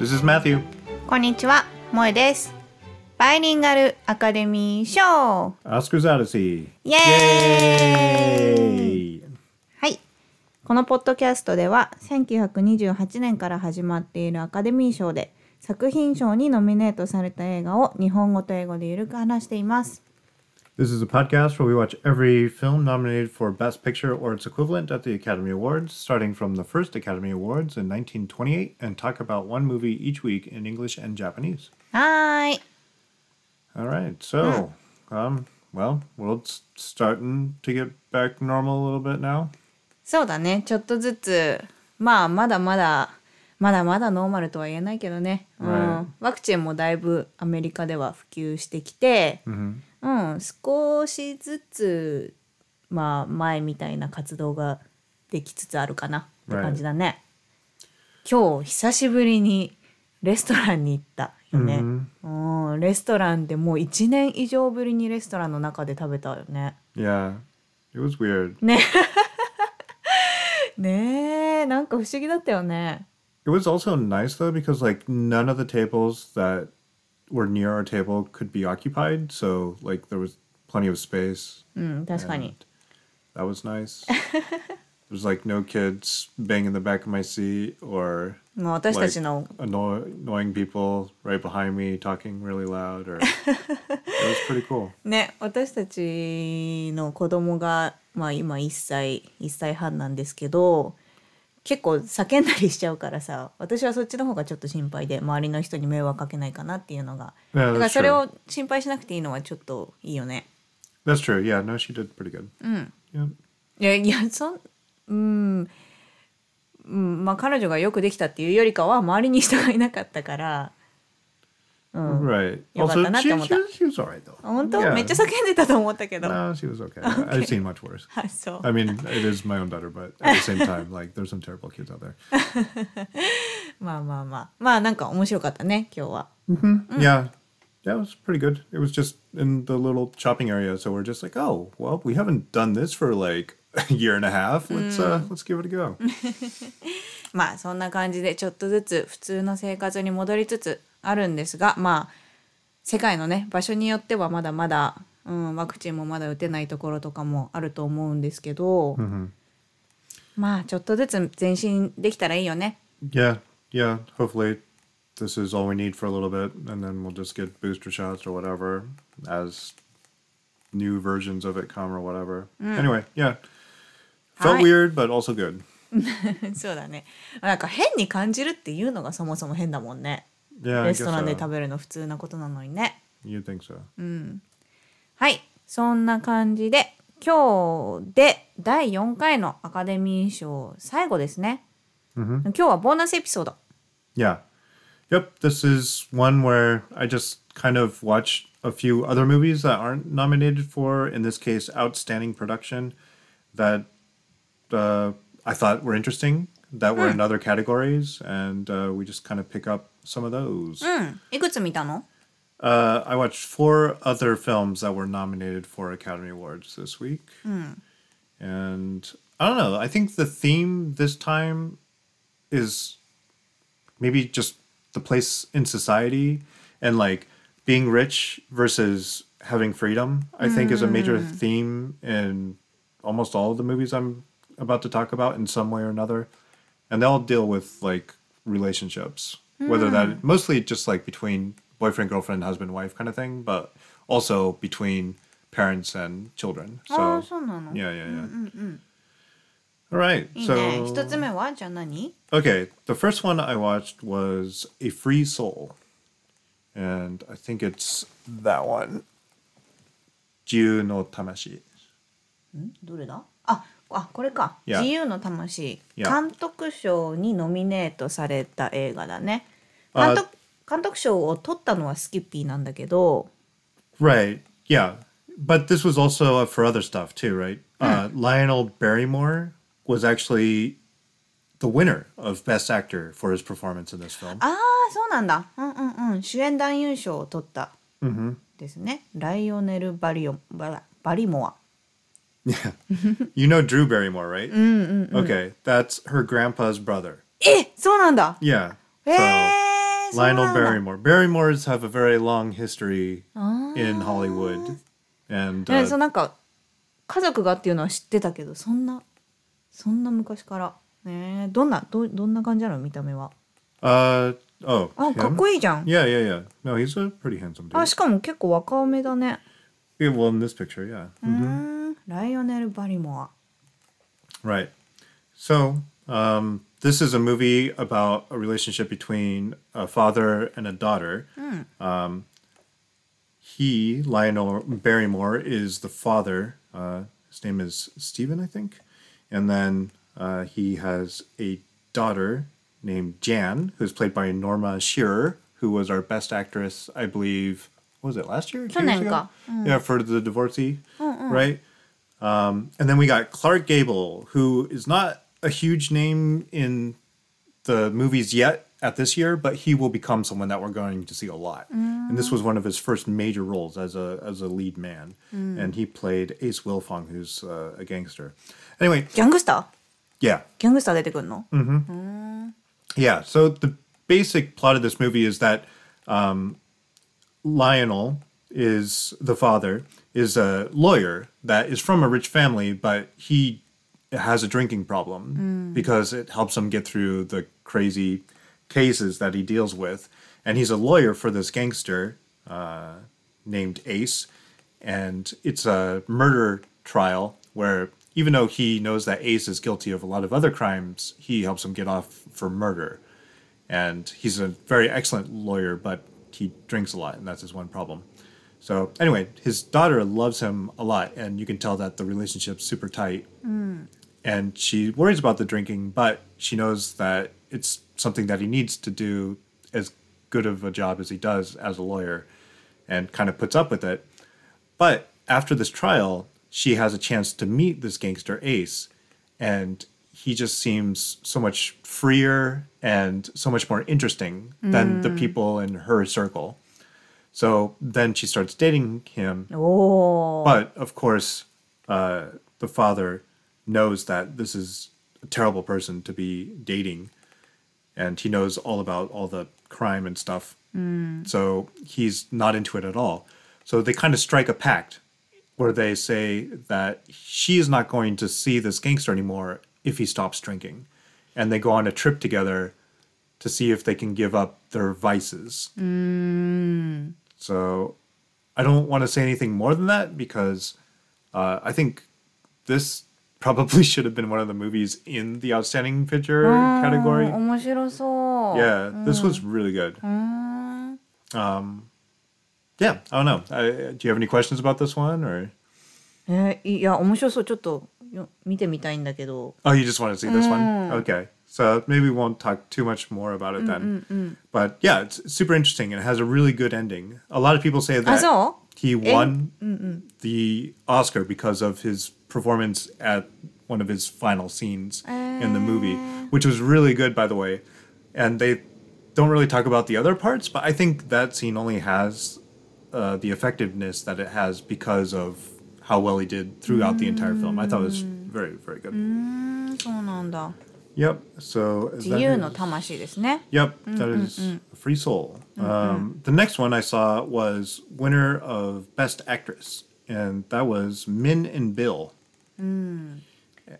This is Matthew. こんにちは、萌えです。バイリンガルアカデミー賞 Oscar's Odyssey. イエーイ!はい。このポッドキャストでは1928年から始まっているアカデミー賞で作品賞にノミネートされた映画を日本語と英語でゆるく話しています。This is a podcast where we watch every film nominated for Best Picture or its equivalent at the Academy Awards, starting from the first Academy Awards in 1928, and talk about one movie each week in English and Japanese. はーい。 All right, so, um, well, world's starting to get back normal a little bit now. そうだね。ちょっとずつ、まあまだまだ、 まだまだノーマルとは言えないけどね。う.ん。ワクチンもだいぶアメリカでは普及してきて、Mm-hmm. うん、少しずつまあ前みたいな活動ができつつあるかなって感じだね。今日久しぶりにレストランに行ったよね。うん、レストランでもう1年以上ぶりにレストランの中で食べたよね。Yeah, it was weird. ね。ねえなんか不思議だったよね。It was also nice though because like none of the tables that were near our table could be occupied, so like there was plenty of space. うん確かに。 That was nice. There's like no kids banging the back of my seat or もう私た like ちの annoy- annoying people right behind me talking really loud or it was pretty cool. ね私たちの子供がまあ今1歳1歳半なんですけど 結構叫んだりしちゃうからさ私はそっちの方がちょっと心配で周りの人に迷惑かけないかなっていうのが Yeah, だからそれ.を心配しなくていいのはちょっといいよね。That's true. Yeah, no, she did pretty good. Yeah. いやいやそんうん、うん、まあ彼女がよくできたっていうよりかは周りに人がいなかったから、うん、Right. よかったなって she, 思った she, she was alright though. 本当、 Yeah. めっちゃ叫んでたと思ったけど。 No, she was okay. I've seen much worse. あそう I mean, it is my own daughter, but at the same time, like, there's some terrible kids out there. まあまあまあまあなんか面白かったね今日は。 Yeah. Yeah, it was pretty good. It was just in the little shopping area, so we're just like, oh, well, we haven't done this for like a year and a half. Let's uh, let's give it a go. まあそんな感じでちょっとずつ普通の生活に戻りつつ あるんですがまあ世界のね場所によってはまだまだ、うん、ワクチンもまだ打てないところとかもあると思うんですけど、まあちょっとずつ前進できたらいいよね。yeah, yeah. Hopefully, this is all we need for a little bit, and then we'll just get booster shots or whatever as new versions of it come or whatever. Anyway, yeah. Felt weird, but also good. そうだね。なんか変に感じるっていうのがそもそも変だもんね。Yeah, レストランで so. 食べるの普通なことなのにね。You think so? はい、そんな感じで今日で第4回のアカデミー賞最後ですね。今日はボーナスエピソード。Yeah. Yep. This is one where I just kind of watched a few other movies that aren't nominated for, in this case, outstanding production, that uh, I thought were interesting, that were in other categories, and uh, we just kind of pick up some of those. うん、いくつ見たの Uh, I watched four other films that were nominated for Academy Awards this week. And I don't know, I think the theme this time is maybe just the place in society and like being rich versus having freedom, I think is a major theme in almost all of the movies I'm about to talk about in some way or another. And they all deal with like relationships, whether that mostly just like between boyfriend, girlfriend, husband, wife kind of thing, but also between parents and children. So, ああ、そうなの。 yeah, yeah, yeah. All right. いいね。 So, 一つ目はじゃあ何 Okay, the first one I watched was A Free Soul. And I think it's that one. Jiu no Tamashi. どれだあ あこれか。Yeah. 自由の魂。Yeah. 監督賞にノミネートされた映画だね。あ監督監督賞を取ったのはスキッピーなんだけど、Right. Yeah. But this was also uh, for other stuff too, right? Uh, Lionel Barrymore was actually the winner of Best Actor for his performance in this film. ああそうなんだ。うんうんうん。主演男優賞を取った。ですね。ライオネル・バリオババリモア。Yeah. you know Drew Barrymore, right? Okay, that's her grandpa's brother. えそうなんだ Yeah. へ So えそうなん Lionel だ Barrymore. Barrymores have a very long history in Hollywood. And え uh, そうなんか家族がっていうのは知ってたけどそんなそんな昔からねえどんなどどんな感じなの見た目は uh oh, あかっ him? こいいじゃん Yeah, yeah, yeah. No, he's a pretty handsome dude. あしかも結構若めだね Yeah, well, in this picture, yeah. Mm-hmm. Mm, Lionel Barrymore. Right. So, um, this is a movie about a relationship between a father and a daughter. Mm. Um, he, Lionel Barrymore, is the father. Uh, his name is Stephen, I think. And then uh, he has a daughter named Jan, who's played by Norma Shearer, who was our best actress, I believe, was it last year? Two years ago? Mm. Yeah, for the divorcee, Mm-mm. right? Um, and then we got Clark Gable, who is not a huge name in the movies yet at this year, but he will become someone that we're going to see a lot. Mm. And this mm. was one of his first major roles as a as a lead man, mm. and he played Ace Wilfong, who's uh, a gangster. Anyway, gangster. Yeah, gangster. Mm-hmm. Mm. Yeah. So the basic plot of this movie is that um, Lionel is the father is a lawyer that is from a rich family, but he has a drinking problem because it helps him get through the crazy cases that he deals with. And he's a lawyer for this gangster uh, named Ace, and it's a murder trial where even though he knows that Ace is guilty of a lot of other crimes, he helps him get off for murder. And he's a very excellent lawyer, but he drinks a lot, and that's his one problem. So anyway, his daughter loves him a lot, and you can tell that the relationship's super tight. Mm. And she worries about the drinking, but she knows that it's something that he needs to do as good of a job as he does as a lawyer, and kind of puts up with it. But after this trial, she has a chance to meet this gangster Ace, and he just seems so much freer and so much more interesting than the people in her circle. So then she starts dating him, おお but of course, uh, the father knows that this is a terrible person to be dating, and he knows all about all the crime and stuff. So he's not into it at all. So they kind of strike a pact where they say that she is not going to see this gangster anymore if he stops drinking. And they go on a trip together to see if they can give up their vices. So I don't want to say anything more than that because uh, I think this probably should have been one of the movies in the outstanding picture category. 面白そう Yeah, this was really good. Um, yeah, I don't know. Uh, do you have any questions about this one, or えーいや面白そうちょっとよ 見てみたいんだけど oh, you just want to see this one? Okay, so maybe we won't talk too much more about it then. But yeah, it's super interesting and it has a really good ending. A lot of people say あ that そう he won the Oscar because of his performance at one of his final scenes in the movie, which was really good, by the way. And they don't really talk about the other parts, but I think that scene only has uh, the effectiveness that it has because of how well he did throughout the entire film. I thought it was mm. very, very good. Mm, うんそうなんだ Yep. So is Yep, that is a Free Soul. Mm-hmm. Um, the next one I saw was winner of Best Actress, and that was Min and Bill. Mm.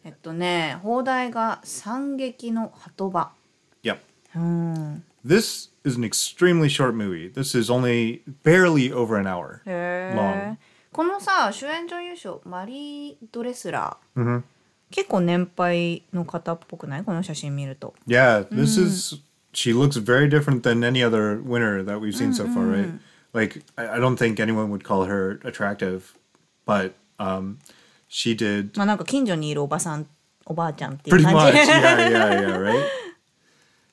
えっとね放題が「惨劇の波止場 Yep. This is an extremely short movie. This is only barely over an hour long. えこのさ主演女優賞マリー・ドレスラー、Mhm. 結構年配の方っぽくないこの写真見ると Yeah, this is. She looks very different than any other winner that we've seen so far, right? Like, I, I don't think anyone would call her attractive, but um, she did まあなんか近所にいるおばさんおばあちゃんっていう Pretty 感 much. じ yeah, yeah, yeah, right?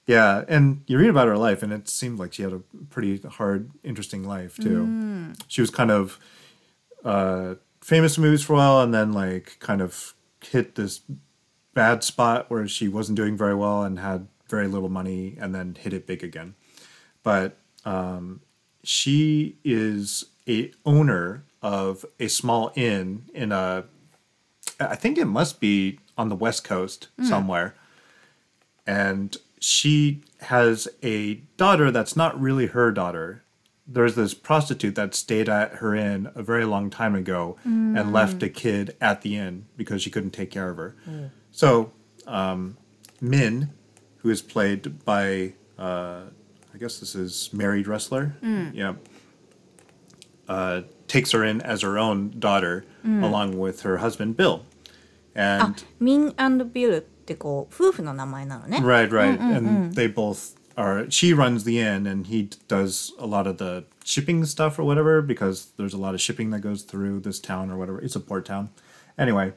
Yeah, and you read about her life, and it seemed like she had a pretty hard, interesting life, too. She was kind of uh, famous movies for a while, and then, like, kind of hit this bad spot where she wasn't doing very well and had very little money, and then hit it big again. But um, she is a owner of a small inn in a I think it must be on the West Coast somewhere. And she has a daughter that's not really her daughter there's this prostitute that stayed at her inn a very long time ago mm. and left a kid at the inn because she couldn't take care of her. Mm. So um, Min, who is played by uh, I guess this is Marie Dressler, mm. yeah, uh, takes her in as her own daughter mm. along with her husband Bill. And ah, Min and Bill. Right, right. Mm-hmm. And mm. they both are. She runs the inn, and he does a lot of the shipping stuff or whatever because there's a lot of shipping that goes through this town or whatever. It's a port town. Anyway,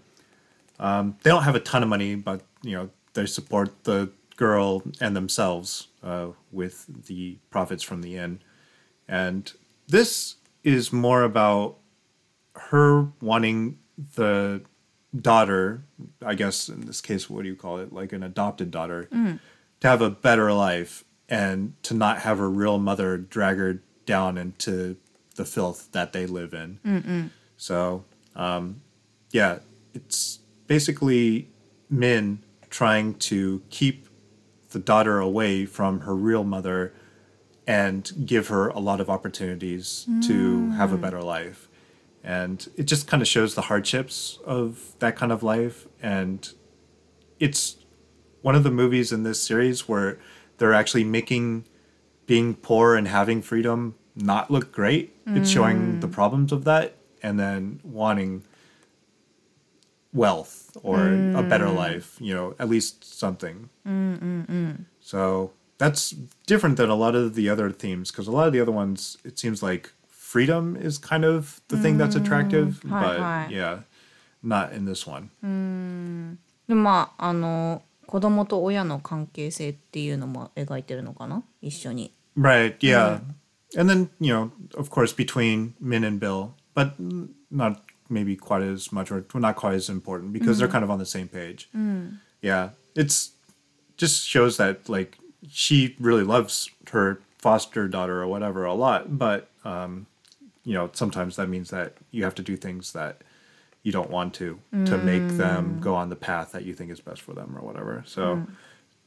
um, they don't have a ton of money, but you know they support the girl and themselves uh, with the profits from the inn. And this is more about her wanting the daughter, I guess in this case, what do you call it? Like an adopted daughter, to have a better life and to not have her real mother drag her down into the filth that they live in. So, um, yeah, it's basically Min trying to keep the daughter away from her real mother and give her a lot of opportunities to have a better life. And it just kind of shows the hardships of that kind of life. And it's one of the movies in this series where they're actually making being poor and having freedom not look great. It's showing the problems of that and then wanting wealth or a better life, you know, at least something. So that's different than a lot of the other themes because a lot of the other ones, it seems like freedom is kind of the thing that's attractive, Hi, but hi. yeah, not in this one. でまああの 子供と親の関係性っていうのも描いてるのかな一緒に Right, yeah. And then, you know, of course, between Min and Bill, but not maybe quite as much or not quite as important because they're kind of on the same page. Yeah, it's just shows that, like, she really loves her foster daughter or whatever a lot, but, um, you know, sometimes that means that you have to do things that you don't want to to make them go on the path that you think is best for them or whatever. So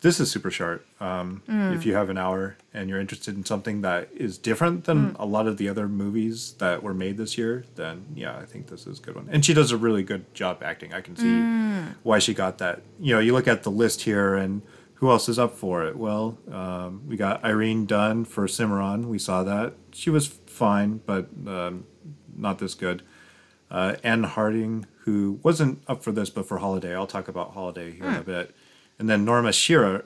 this is super short. Um, If you have an hour and you're interested in something that is different than a lot of the other movies that were made this year, then yeah, I think this is a good one. And she does a really good job acting. I can see why she got that. You know, you look at the list here and who else is up for it? Well, um, we got Irene Dunne for Cimarron. We saw that. She was fine, but um, not this good uh, Ann Harding, who wasn't up for this but for Holiday. I'll talk about Holiday here mm. in a bit. And then Norma Shearer,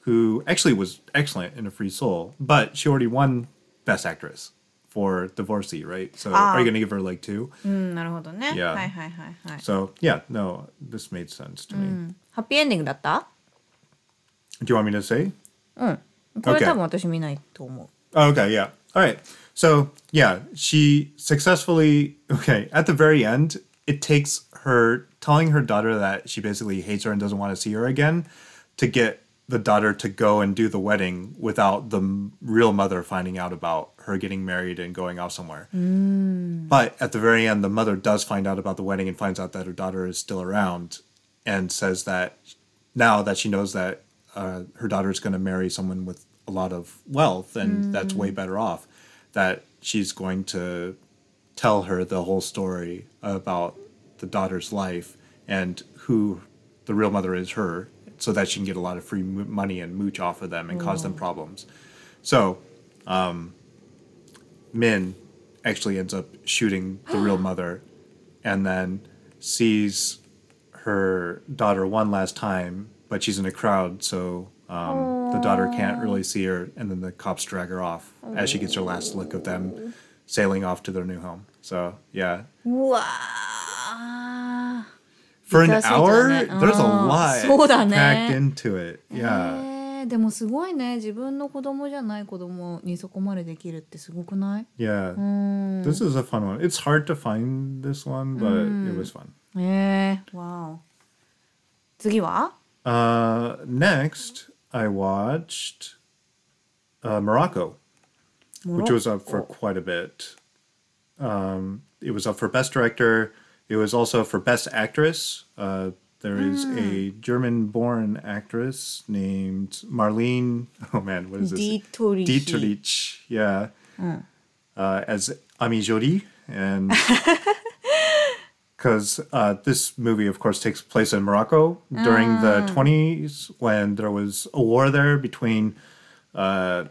who actually was excellent in A Free Soul, but she already won Best Actress for Divorcee, right? So ah. are you going to give her like two? Mm, なるほどね. Yeah. はいはいはいはい. So yeah, no, this made sense to me. Happy ハッピーエンディングだった Do you want me to say? うん。これ、okay. 多分私見ないと思う。Oh, okay, yeah. All right. So, yeah, she successfully, okay, at the very end, it takes her telling her daughter that she basically hates her and doesn't want to see her again to get the daughter to go and do the wedding without the m- real mother finding out about her getting married and going off somewhere. But at the very end, the mother does find out about the wedding and finds out that her daughter is still around and says that now that she knows that uh, her daughter is going to marry someone with a lot of wealth and that's way better off, that she's going to tell her the whole story about the daughter's life and who the real mother is her so that she can get a lot of free money and mooch off of them and cause them problems. So, um, Min actually ends up shooting the real mother and then sees her daughter one last time, but she's in a crowd, so um, the daughter can't really see her, and then the cops drag her off as she gets her last look of them sailing off to their new home. So yeah. Wow. For an hour, there's a oh. lot packed into it. Yeah. Eh, でもすごいね。自分の子供じゃない子供にそこまでできるってすごくない？Yeah、this hmm. is a fun one. It's hard to find this one but it hmm. was fun. Eh, えー、wow. 次は、uh, next I watched uh, Morocco, モロ which was up for quite a bit. Um, it was up for Best Director. It was also for Best Actress. Uh, there is a German-born actress named Marlene. Oh man, what is this? Dietrich. Dietrich, yeah, uh, as Amy Jolly, and because uh, this movie, of course, takes place in Morocco during the twenties when there was a war there between uh,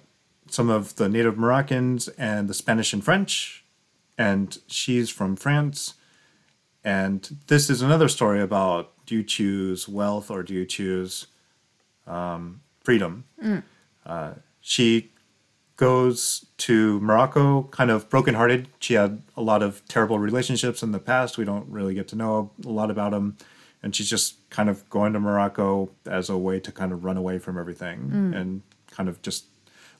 some of the native Moroccans and the Spanish and French, and she's from France. And this is another story about do you choose wealth or do you choose um, freedom? Uh, she goes to Morocco kind of brokenhearted. She had a lot of terrible relationships in the past. We don't really get to know a lot about them. And she's just kind of going to Morocco as a way to kind of run away from everything and kind of just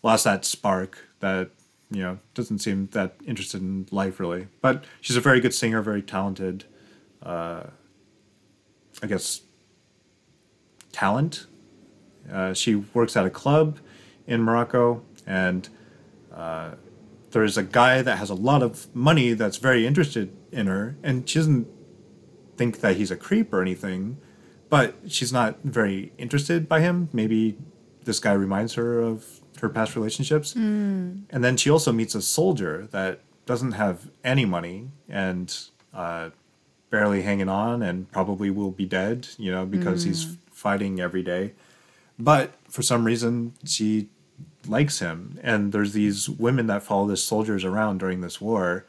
lost that spark that, you know, doesn't seem that interested in life really. But she's a very good singer, very talented, uh, I guess, talent. Uh, she works at a club in Morocco, and uh, there's a guy that has a lot of money that's very interested in her, and she doesn't think that he's a creep or anything, but she's not very interested by him. Maybe this guy reminds her of her past relationships. And then she also meets a soldier that doesn't have any money and uh, barely hanging on and probably will be dead, you know, because he's fighting every day. But for some reason, she likes him. And there's these women that follow the soldiers around during this war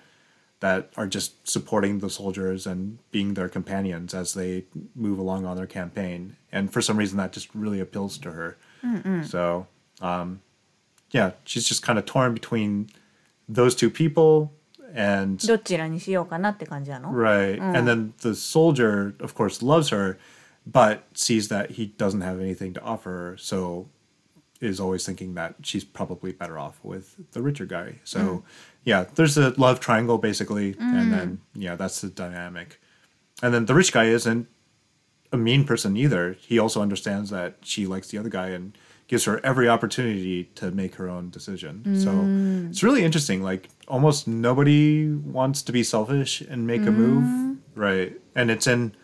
that are just supporting the soldiers and being their companions as they move along on their campaign. And for some reason, that just really appeals to her. So, um, yeah, she's just kind of torn between those two people and どちらにしようかなって感じなの Right. And then the soldier, of course, loves her, but sees that he doesn't have anything to offer her, so is always thinking that she's probably better off with the richer guy. So, mm. yeah, there's a love triangle basically, and then mm. yeah, that's the dynamic. And then the rich guy isn't a mean person either. He also understands that she likes the other guy and gives her every opportunity to make her own decision. So mm. it's really interesting. Like almost nobody wants to be selfish and make a move, right? And it's in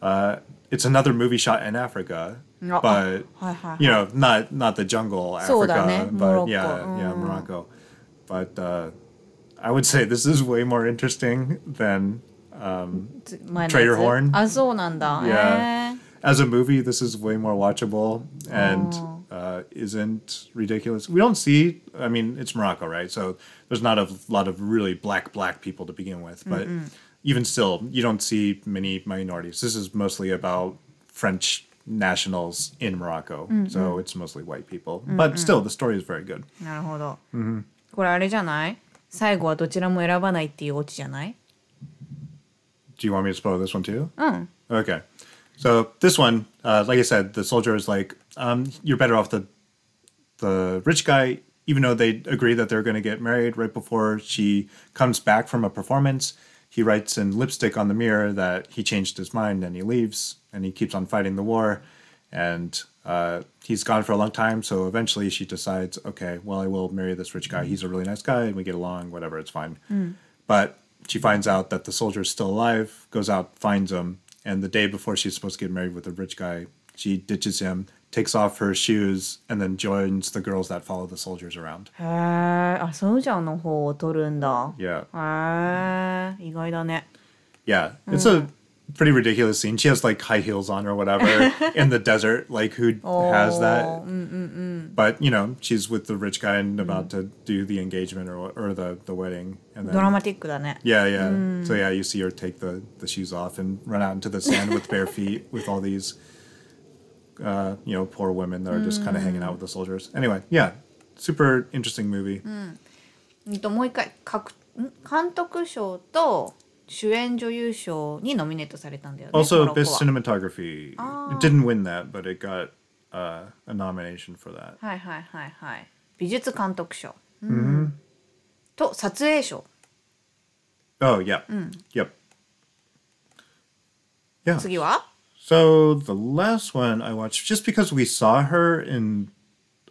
uh, it's another movie shot in Africa, but hi, hi, you know, not not the jungle So Africa, だね、 but Morocco. yeah, yeah, Mm. Morocco. But uh, I would say this is way more interesting than um, つ前のやつ Trader Horn あそうなんだ Yeah. へ as a movie, this is way more watchable and Oh. uh, isn't ridiculous. We don't see, I mean, it's Morocco, right? So there's not a lot of really black, black people to begin with. But even still, you don't see many minorities. This is mostly about French nationals in Morocco. So it's mostly white people. But still, the story is very good. えなるほど、これあれじゃない最後はどちらも選ばないっていうオチじゃない Do you want me to spoil this one too? うん Okay. So this one, uh, like I said, the soldier is like, um, you're better off the the rich guy, even though they agree that they're going to get married right before she comes back from a performance. He writes in lipstick on the mirror that he changed his mind and he leaves and he keeps on fighting the war. And uh, he's gone for a long time. So eventually she decides, okay, well, I will marry this rich guy. He's a really nice guy and we get along, whatever, it's fine. But she finds out that the soldier's still alive, goes out, finds him, and the day before she's supposed to get married with the rich guy, she ditches him, takes off her shoes, and then joins the girls that follow the soldiers around. へえあそうじゃんの方を取るんだ Yeah. へえ意外だね Yeah. It's a pretty ridiculous scene. She has like high heels on or whatever in the desert. Like, who has Oh, that? But, you know, she's with the rich guy and about to do the engagement or, or the, the wedding. And ドラ then, マティックだね yeah, yeah. So, yeah, you see her take the, the shoes off and run out into the sand with bare feet with all these, uh, you know, poor women that are just kind of hanging out with the soldiers. Anyway, yeah. Super interesting movie. うんともう一回かくん監督賞と主演女優賞にノミネートされたんだよね Also, モロッコ best は cinematography. It didn't win that, but it got uh, a nomination for that. はいはいはいはい美術監督賞、うんと撮影賞 Oh, yeah. Yep. Yeah. 次は so the last one I watched, just because we saw her in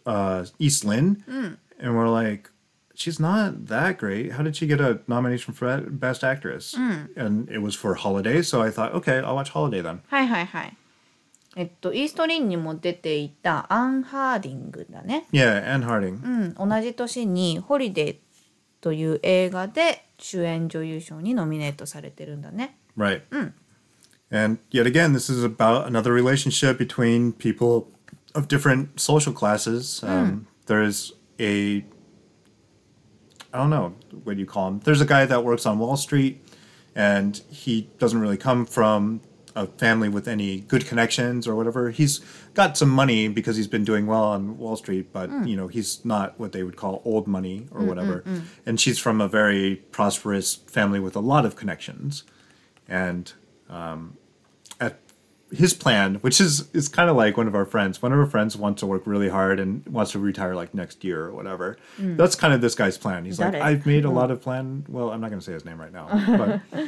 uh, East Lynne, mm. and we're like, she's not that great. How did she get a nomination for Best Actress? Mm. And it was for Holiday, so I thought, okay, I'll watch Holiday then. Hi, hi, hi. えっと、イーストリンにも出ていたアン・ハーディングだね。Yeah, Ann Harding. うん、同じ年に「ホリデー」という映画で主演女優賞にノミネートされてるんだね。Right. うん。And yet again, this is about another relationship between people of different social classes. Hmm. Um, There's a, I don't know what you call him. There's a guy that works on Wall Street, and he doesn't really come from a family with any good connections or whatever. He's got some money because he's been doing well on Wall Street, but hmm. you know he's not what they would call old money or hmm, whatever. And she's from a very prosperous family with a lot of connections, and um, his plan, which is is kind of like one of our friends. One of our friends wants to work really hard and wants to retire like next year or whatever. Mm. That's kind of this guy's plan. He's like, it. I've made a mm. lot of plan. Well, I'm not going to say his name right now, but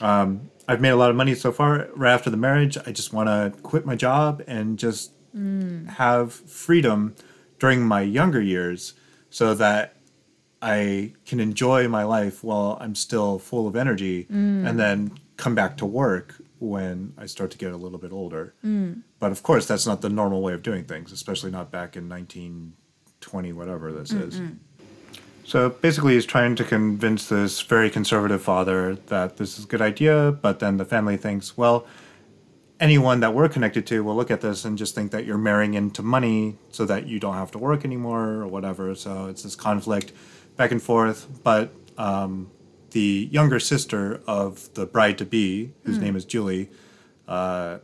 um, I've made a lot of money so far. Right after the marriage, I just want to quit my job and just mm. have freedom during my younger years, so that I can enjoy my life while I'm still full of energy, and then come back to work when I start to get a little bit older. But of course, that's not the normal way of doing things, especially not back in 1920, whatever this is. So basically, he's trying to convince this very conservative father that this is a good idea, but then the family thinks, well, anyone that we're connected to will look at this and just think that you're marrying into money so that you don't have to work anymore or whatever. So it's this conflict back and forth. But um, the younger sister of the bride to be, whose name is Julie, uh,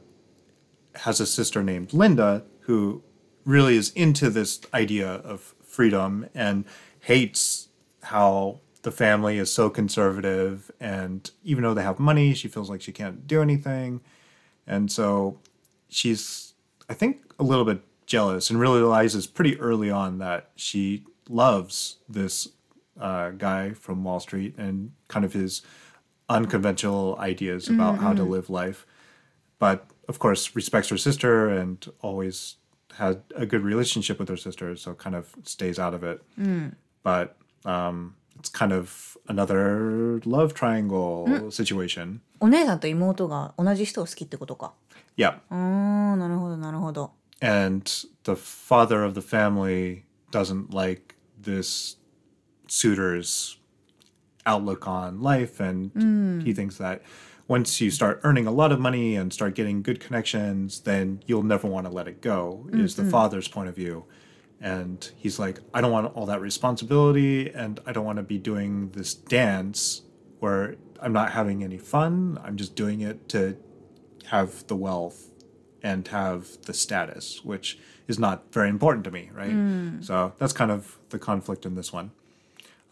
has a sister named Linda who really is into this idea of freedom and hates how the family is so conservative. And even though they have money she feels like she can't do anything. And so she's i think a little bit jealous and realizes pretty early on that she loves this uh, guy from wall street and kind of his unconventional ideas about how to live life but of course respects her sister and always had a good relationship with her sister so kind of stays out of it but um, it's kind of another love triangle situation お姉さんと妹が同じ人を好きってことか yeah あーなるほどなるほど and the father of the family doesn't like this suitor's outlook on life and he thinks that once you start earning a lot of money and start getting good connections then you'll never want to let it go is the mm-hmm. father's point of view and he's like i don't want all that responsibility and i don't want to be doing this dance where i'm not having any fun i'm just doing it to have the wealth and have the status, which is not very important to me, right? Mm. So that's kind of the conflict in this one.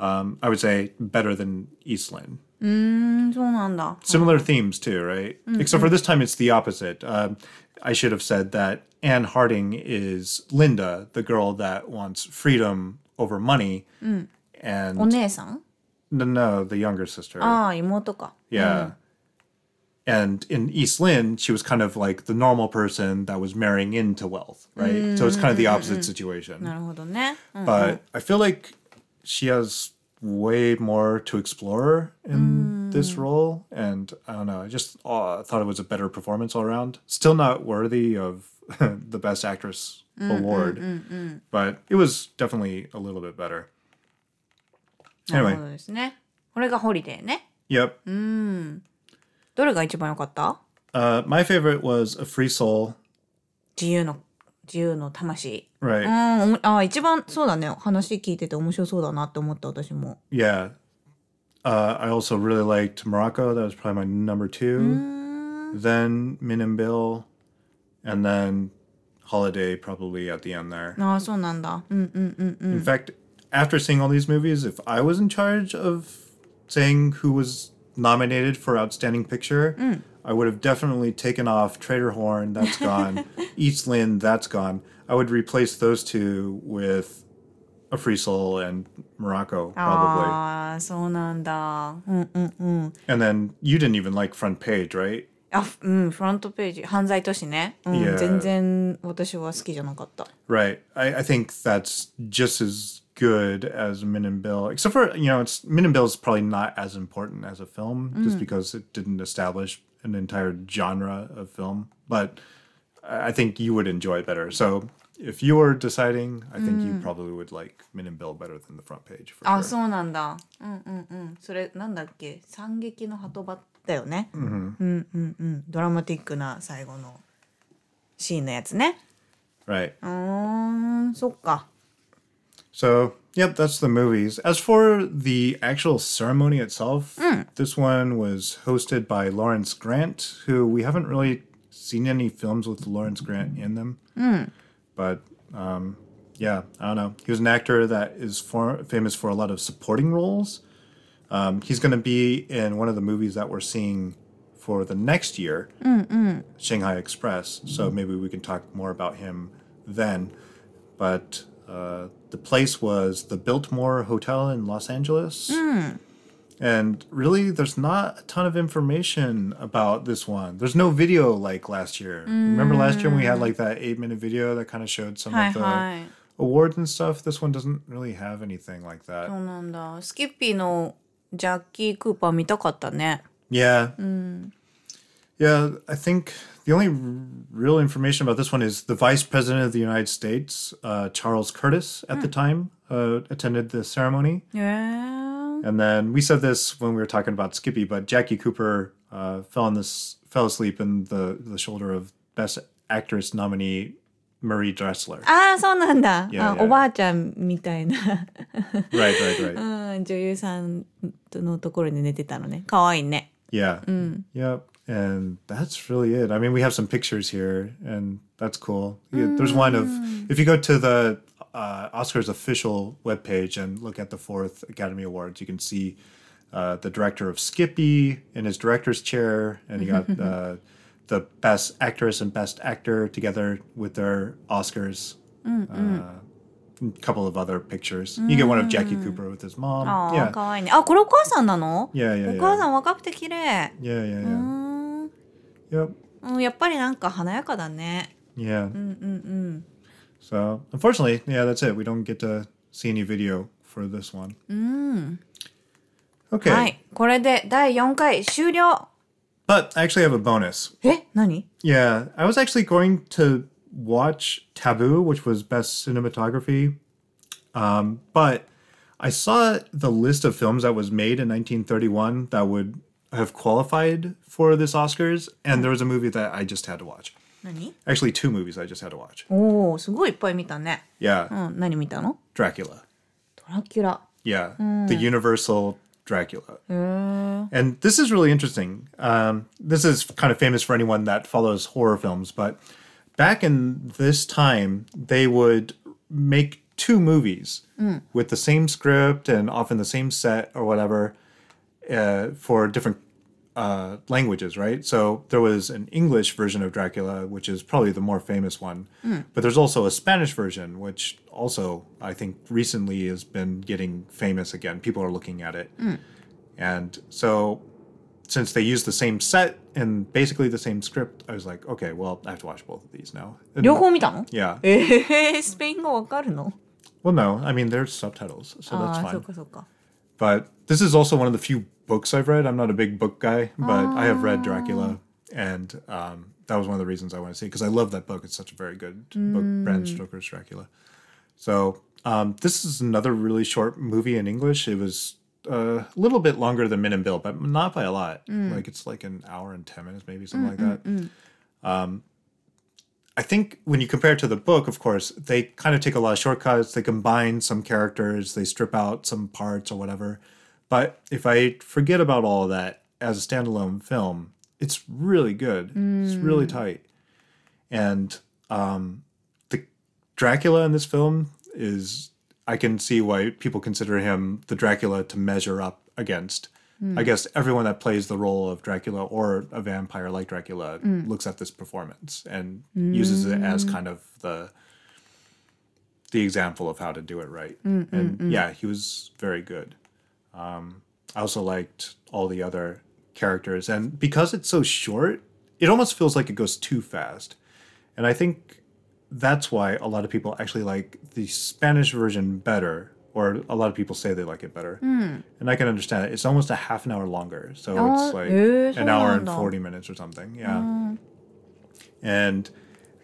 Um, I would say better than East Lynne. Mm, similar themes too, right? Mm-hmm. Except for this time, it's the opposite. Um, I should have said that Ann Harding is Linda, the girl that wants freedom over money, mm. and お姉さん no, no, the younger sister. Ah, yeah. Mm. And in East Lynne, she was kind of like the normal person that was marrying into wealth, right? So it's kind of the mm-hmm, opposite mm-hmm. situation. But I feel like she has way more to explore in this role. And I don't know, I just uh, thought it was a better performance all around. Still not worthy of the Best Actress award, but it was definitely a little bit better. なる Anyway, ほどですねこれがホリデーね yep. どれが一番良かった Uh, my favorite was A Free Soul. 自由の 自由の魂 Right. うんおもあ一番そうだね話聞いてて面白そうだなって思った私も Yeah. Uh, I also really liked Morocco. That was probably my number two. Then Min and Bill. And then Holiday probably at the end there. ああそうなんだうんうんうんうん In fact, after seeing all these movies, if I was in charge of saying who was nominated for Outstanding Picture, I would have definitely taken off Trader Horn, that's gone. East Lynne, that's gone. I would replace those two with a free soul and Morocco, probably. And then you didn't even like front page, right? あうん、フロントページ犯罪都市ね、うん yeah. 全然私は好きじゃなかった。Right. I, I think that's just as good as Min and Bill, except for, you know, it's, Min and Bill is probably not as important as a film, just because it didn't establish an entire genre of film, but I think you would enjoy it better. So if you were deciding, I think you mm. probably would like Min and Bill better than the front page. For ah, あ、sure. そうなんだ。うんうんうん。それなんだっけ惨劇の波止場だよね。うん、うんうんうんドラマティックな最後のシーンのやつね。Right. うん、そっか。So yep, that's the movies. As for the actual ceremony itself, this one was hosted by Lawrence Grant, who we haven't really seen any films with Lawrence Grant in them. But um, yeah, I don't know. He was an actor that is for, famous for a lot of supporting roles. Um, he's going to be in one of the movies that we're seeing for the next year, Shanghai Express. So maybe we can talk more about him then. But uh, the place was the Biltmore Hotel in Los Angeles. And really, there's not a ton of information about this one. There's no video like last year. Remember last year when we had like that eight minute video that kind of showed some Hi, of the hi. awards and stuff? This one doesn't really have anything like that. そうなんだスキッピーのジャッキー・クーパー見たかったね Yeah. Yeah, I think the only r- real information about this one is the Vice President of the United States, uh, Charles Curtis, at the time, uh, attended the ceremony. へえ And then we said this when we were talking about Skippy, but Jackie Cooper uh, fell on this fell asleep in the the shoulder of Best Actress nominee Marie Dressler. ああそうなんだ Yeah, あ yeah. おばあちゃんみたいな right, right, right. うん女優さんのところに寝てたのねかわいいね Yeah. Yep. And that's really it. I mean, we have some pictures here, and that's cool. Yeah, There's one of, if you go to the uh, Oscars official webpage and look at the fourth Academy Awards, you can see uh, the director of Skippy in his director's chair, and you got uh, the best actress and best actor together with their Oscars. Uh, a couple of other pictures. You get one of Jackie Cooper with his mom. ああ、 yeah. かわいいねあこれお母さんなの Yeah, yeah, お母 yeah. さん若くて綺麗 Yeah, yeah, う yeah. ん Yep. うんやっぱりなんか華やかだね Yeah. うんうん So unfortunately, yeah, that's it. We don't get to see any video for this one. うんうん Okay. はいこれで第4回終了 But I actually have a bonus. え何 Yeah, I was actually going to watch Taboo, which was best cinematography. Um, but I saw the list of films that was made in 1931 that would have qualified for this Oscars, and there was a movie that I just had to watch. 何 Actually, two movies I just had to watch. おおすごいいっぱい見たね Yeah, うん何見たの Dracula. ドラキュラ Yeah, the Universal Dracula. へえ And this is really interesting. Um, this is kind of famous for anyone that follows horror films, but back in this time, they would make two movies with the same script and often the same set or whatever uh, for different uh, languages, right? So there was an English version of Dracula, which is probably the more famous one, mm. but there's also a Spanish version, which also I think recently has been getting famous again. People are looking at it, mm. and so since they use the same set and basically the same script, I was like, okay, well, I have to watch both of these now. And, yeah. Well, no, I mean there's subtitles, so that's ah, fine. But this is also one of the few books I've read. I'm not a big book guy, but I have read Dracula, and um, that was one of the reasons I want to see it because I love that book. It's such a very good book, Bram Stoker's Dracula. So um, this is another really short movie in English. It was a little bit longer than Min and Bill, but not by a lot. Like it's like an hour and ten minutes, maybe something like that. Um, I think when you compare it to the book, of course, they kind of take a lot of shortcuts. They combine some characters, they strip out some parts or whatever. But if I forget about all of that as a standalone film, it's really good. It's really mm. tight. And um, the Dracula in this film is, I can see why people consider him the Dracula to measure up against. Hmm. I guess everyone that plays the role of Dracula or a vampire like Dracula hmm. looks at this performance and hmm. uses it as kind of the the example of how to do it right. and yeah, he was very good. Um, I also liked all the other characters, and because it's so short, it almost feels like it goes too fast. And I think that's why a lot of people actually like the Spanish version better, or a lot of people say they like it better. Mm. And I can understand it. It's almost a half an hour longer, so oh, it's like an hour and forty minutes or something. Yeah, mm. and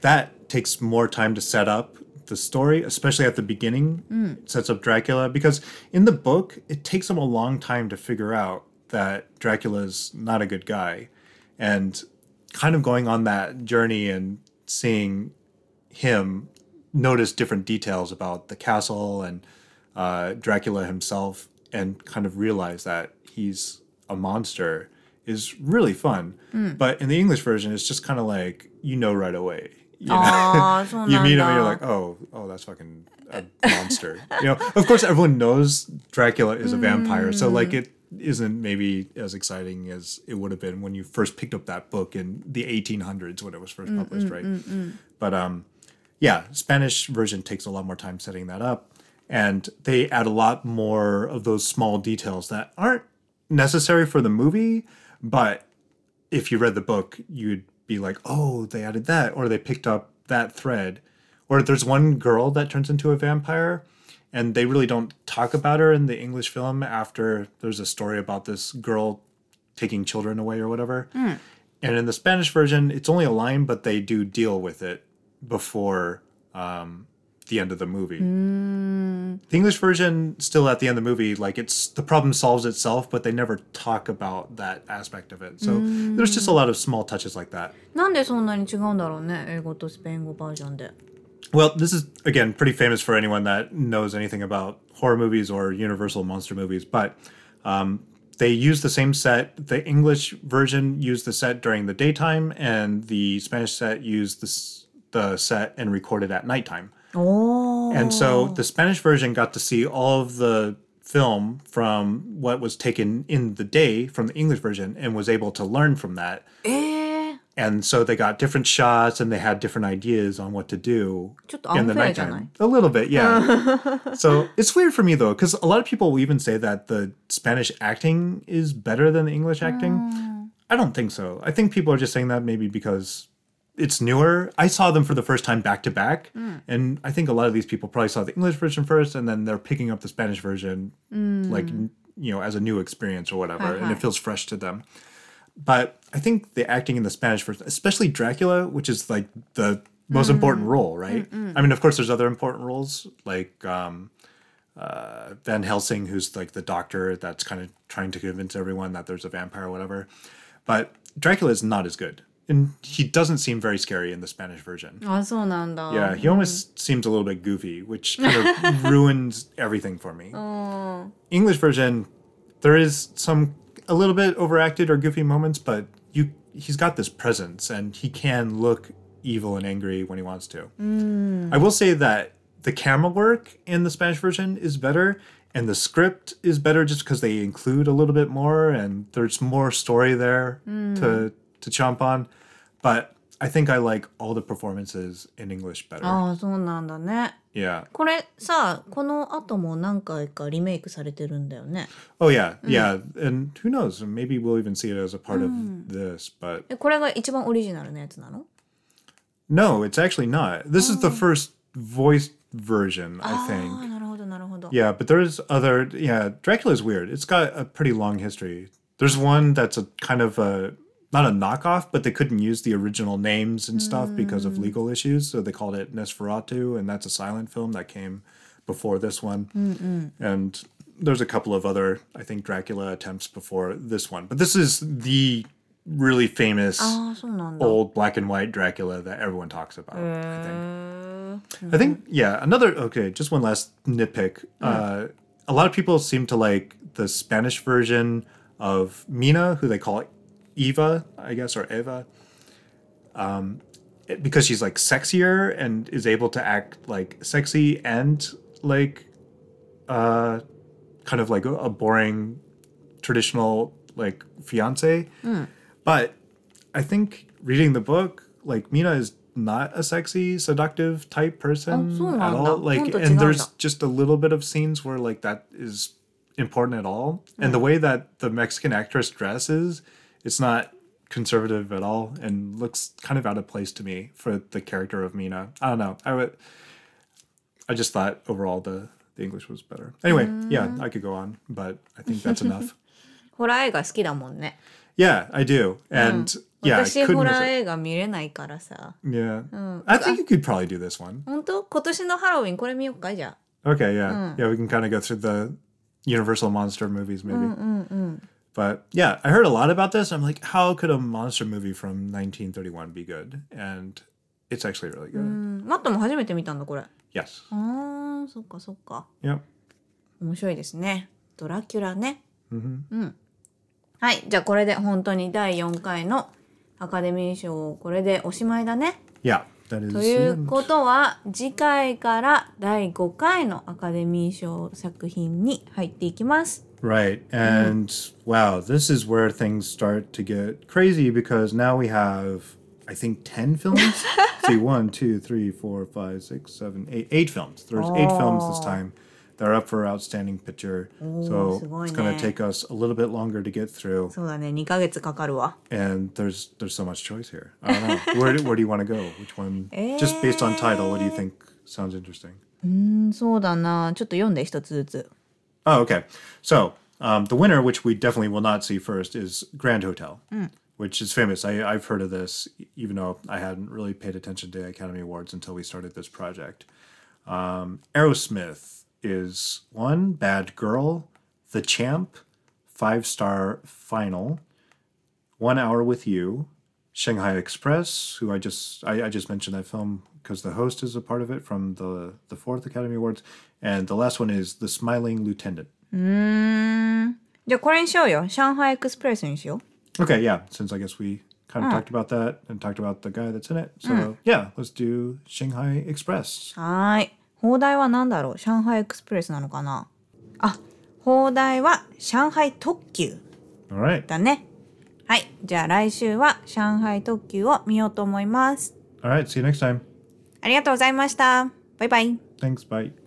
that takes more time to set up the story, especially at the beginning, It sets up Dracula because in the book it takes him a long time to figure out that Dracula is not a good guy, and kind of going on that journey and seeing him notice different details about the castle and uh, Dracula himself, and kind of realize that he's a monster is really fun. But in the English version, it's just kind of like you know right away. You know, you meet him, you're like, oh, oh, that's fucking a monster. you know, of course, everyone knows Dracula is a vampire, so like it isn't maybe as exciting as it would have been when you first picked up that book in the 1800s when it was first published, mm, right? Mm, but um, yeah, Spanish version takes a lot more time setting that up, and they add a lot more of those small details that aren't necessary for the movie, but if you read the book, you'd be like, oh, they added that, or they picked up that thread. Or there's one girl that turns into a vampire, and they really don't talk about her in the English film after there's a story about this girl taking children away or whatever. And in the Spanish version, it's only a line, but they do deal with it before um, the end of the movie. The English version, still at the end of the movie, like it's the problem solves itself, but they never talk about that aspect of it. So there's just a lot of small touches like that. なんでそんなに違うんだろうね英語とスペイン語バージョンで。 Well, this is again pretty famous for anyone that knows anything about horror movies or Universal monster movies. But um, they use the same set. The English version used the set during the daytime, and the Spanish set used the s- the set and recorded at nighttime. And so the Spanish version got to see all of the film from what was taken in the day from the English version and was able to learn from that. Eh. And so they got different shots and they had different ideas on what to do in the nighttime. A little bit, yeah. so it's weird for me though, because a lot of people will even say that the Spanish acting is better than the English acting. Mm. I don't think so. I think people are just saying that maybe because it's newer. I saw them for the first time back to back, and I think a lot of these people probably saw the English version first, and then they're picking up the Spanish version, like you know, as a new experience or whatever, and it feels fresh to them. But I think the acting in the Spanish version, especially Dracula, which is like the most important role, right? I mean, of course, there's other important roles like um, uh, Van Helsing, who's like the doctor that's kind of trying to convince everyone that there's a vampire or whatever. But Dracula is not as good and he doesn't seem very scary in the Spanish version. Oh, yeah, he almost seems a little bit goofy, which kind of ruins everything for me. Oh. English version, there is some a little bit overacted or goofy moments, but you he's got this presence and he can look evil and angry when he wants to. Hmm. I will say that the camera work in the Spanish version is better and the script is better just because they include a little bit more and there's more story there mm. to to chomp on. But I think I like all the performances in English better. ああそうなんだね。 Yeah. これさこの後も何回かリメイクされてるんだよね。 Oh yeah, yeah, and who knows? Maybe we'll even see it as a part of this. But えこれが一番オリジナルのやつなの no, it's actually not. This is the first voiced version, I ああ think. なるほどなるほど。 Yeah, but there's other. Yeah, Dracula's weird. It's got a pretty long history. There's one that's a kind of a not a knockoff, but they couldn't use the original names and stuff mm. because of mm. legal issues. So they called it Nosferatu, and that's a silent film that came before this one. Mm-mm. And there's a couple of other, I think, Dracula attempts before this one. But this is the really famous ah, old black and white Dracula that everyone talks about, uh, I think. Mm-hmm. I think, yeah, another, okay, just one last nitpick. Mm. Uh, a lot of people seem to like the Spanish version of Mina, who they call Eva, I guess, or Eva, um, because she's like sexier and is able to act like sexy and like uh, kind of like a, boring traditional like fiance. Mm. But I think reading the book, like Mina is not a sexy, seductive type person oh, at all. Like, and there's just a little bit of scenes where like that is important at all. Mm. And the way that the Mexican actress dresses it's not conservative at all and looks kind of out of place to me for the character of Mina. I don't know. I would. I just thought overall the the English was better. Anyway, yeah, I could go on, but I think that's enough. ホラー映画好きだもんね。 Yeah, I do. And Yeah, I 私 couldn't ホラ miss ー it. 映画見れないからさ Yeah. うん I think you could probably do this one. 本当今年のハロウィンこれ見よっかじゃ Okay, yeah. Yeah, we can kind of go through the Universal monster movies maybe. But yeah, I heard a lot about this. I'm like, how could a monster movie from 1931 be good? And it's actually really あ、う good. ん、マットも初めて見たんだこれあ Yes. ーそっかそっか Yep. 面白いですねドラキュラね hmm うんはいじゃあこれで本当に第4回のアカデミー賞これでおしまいだね Yeah, that is という.ことは次回から第5回のアカデミー賞作品に入っていきます Right. And mm-hmm. wow, this is where things start to get crazy because now we have, I think, 10 films. See, one, two, three, four, five, six, seven, eight, eight films. There's oh. eight films this time that are up for Outstanding Picture. Oh, so it's going to take us a little bit longer to get through. And there's there's so much choice here. I don't know. where, do, where do you want to go? Which one? Just based on title, what do you think sounds interesting? うん、そうだな。ちょっと読んで一つずつ。Oh, okay. So um, the winner, which we definitely will not see first, is Grand Hotel, which is famous. I, I've heard of this, even though I hadn't really paid attention to the Academy Awards until we started this project. Um, Arrowsmith is one, Bad Girl, The Champ, Five Star Final, One Hour with You, Shanghai Express, who I just I, I just mentioned that film because the host is a part of it from the the fourth Academy Awards, and the last one is The Smiling Lieutenant. うーんじゃあこれにしようよ上海エクスプレスにしよ Okay, yeah, since I guess we kind of talked about that and talked about the guy that's in it, so yeah, let's do Shanghai Express. うはーい放題は何だろう上海エクスプレスなのかなあ放題は上海特急 All right, だねはいじゃあ来週は上海特急を見ようと思います all right, see you next time. ありがとうございましたバイバイ Thanks, bye.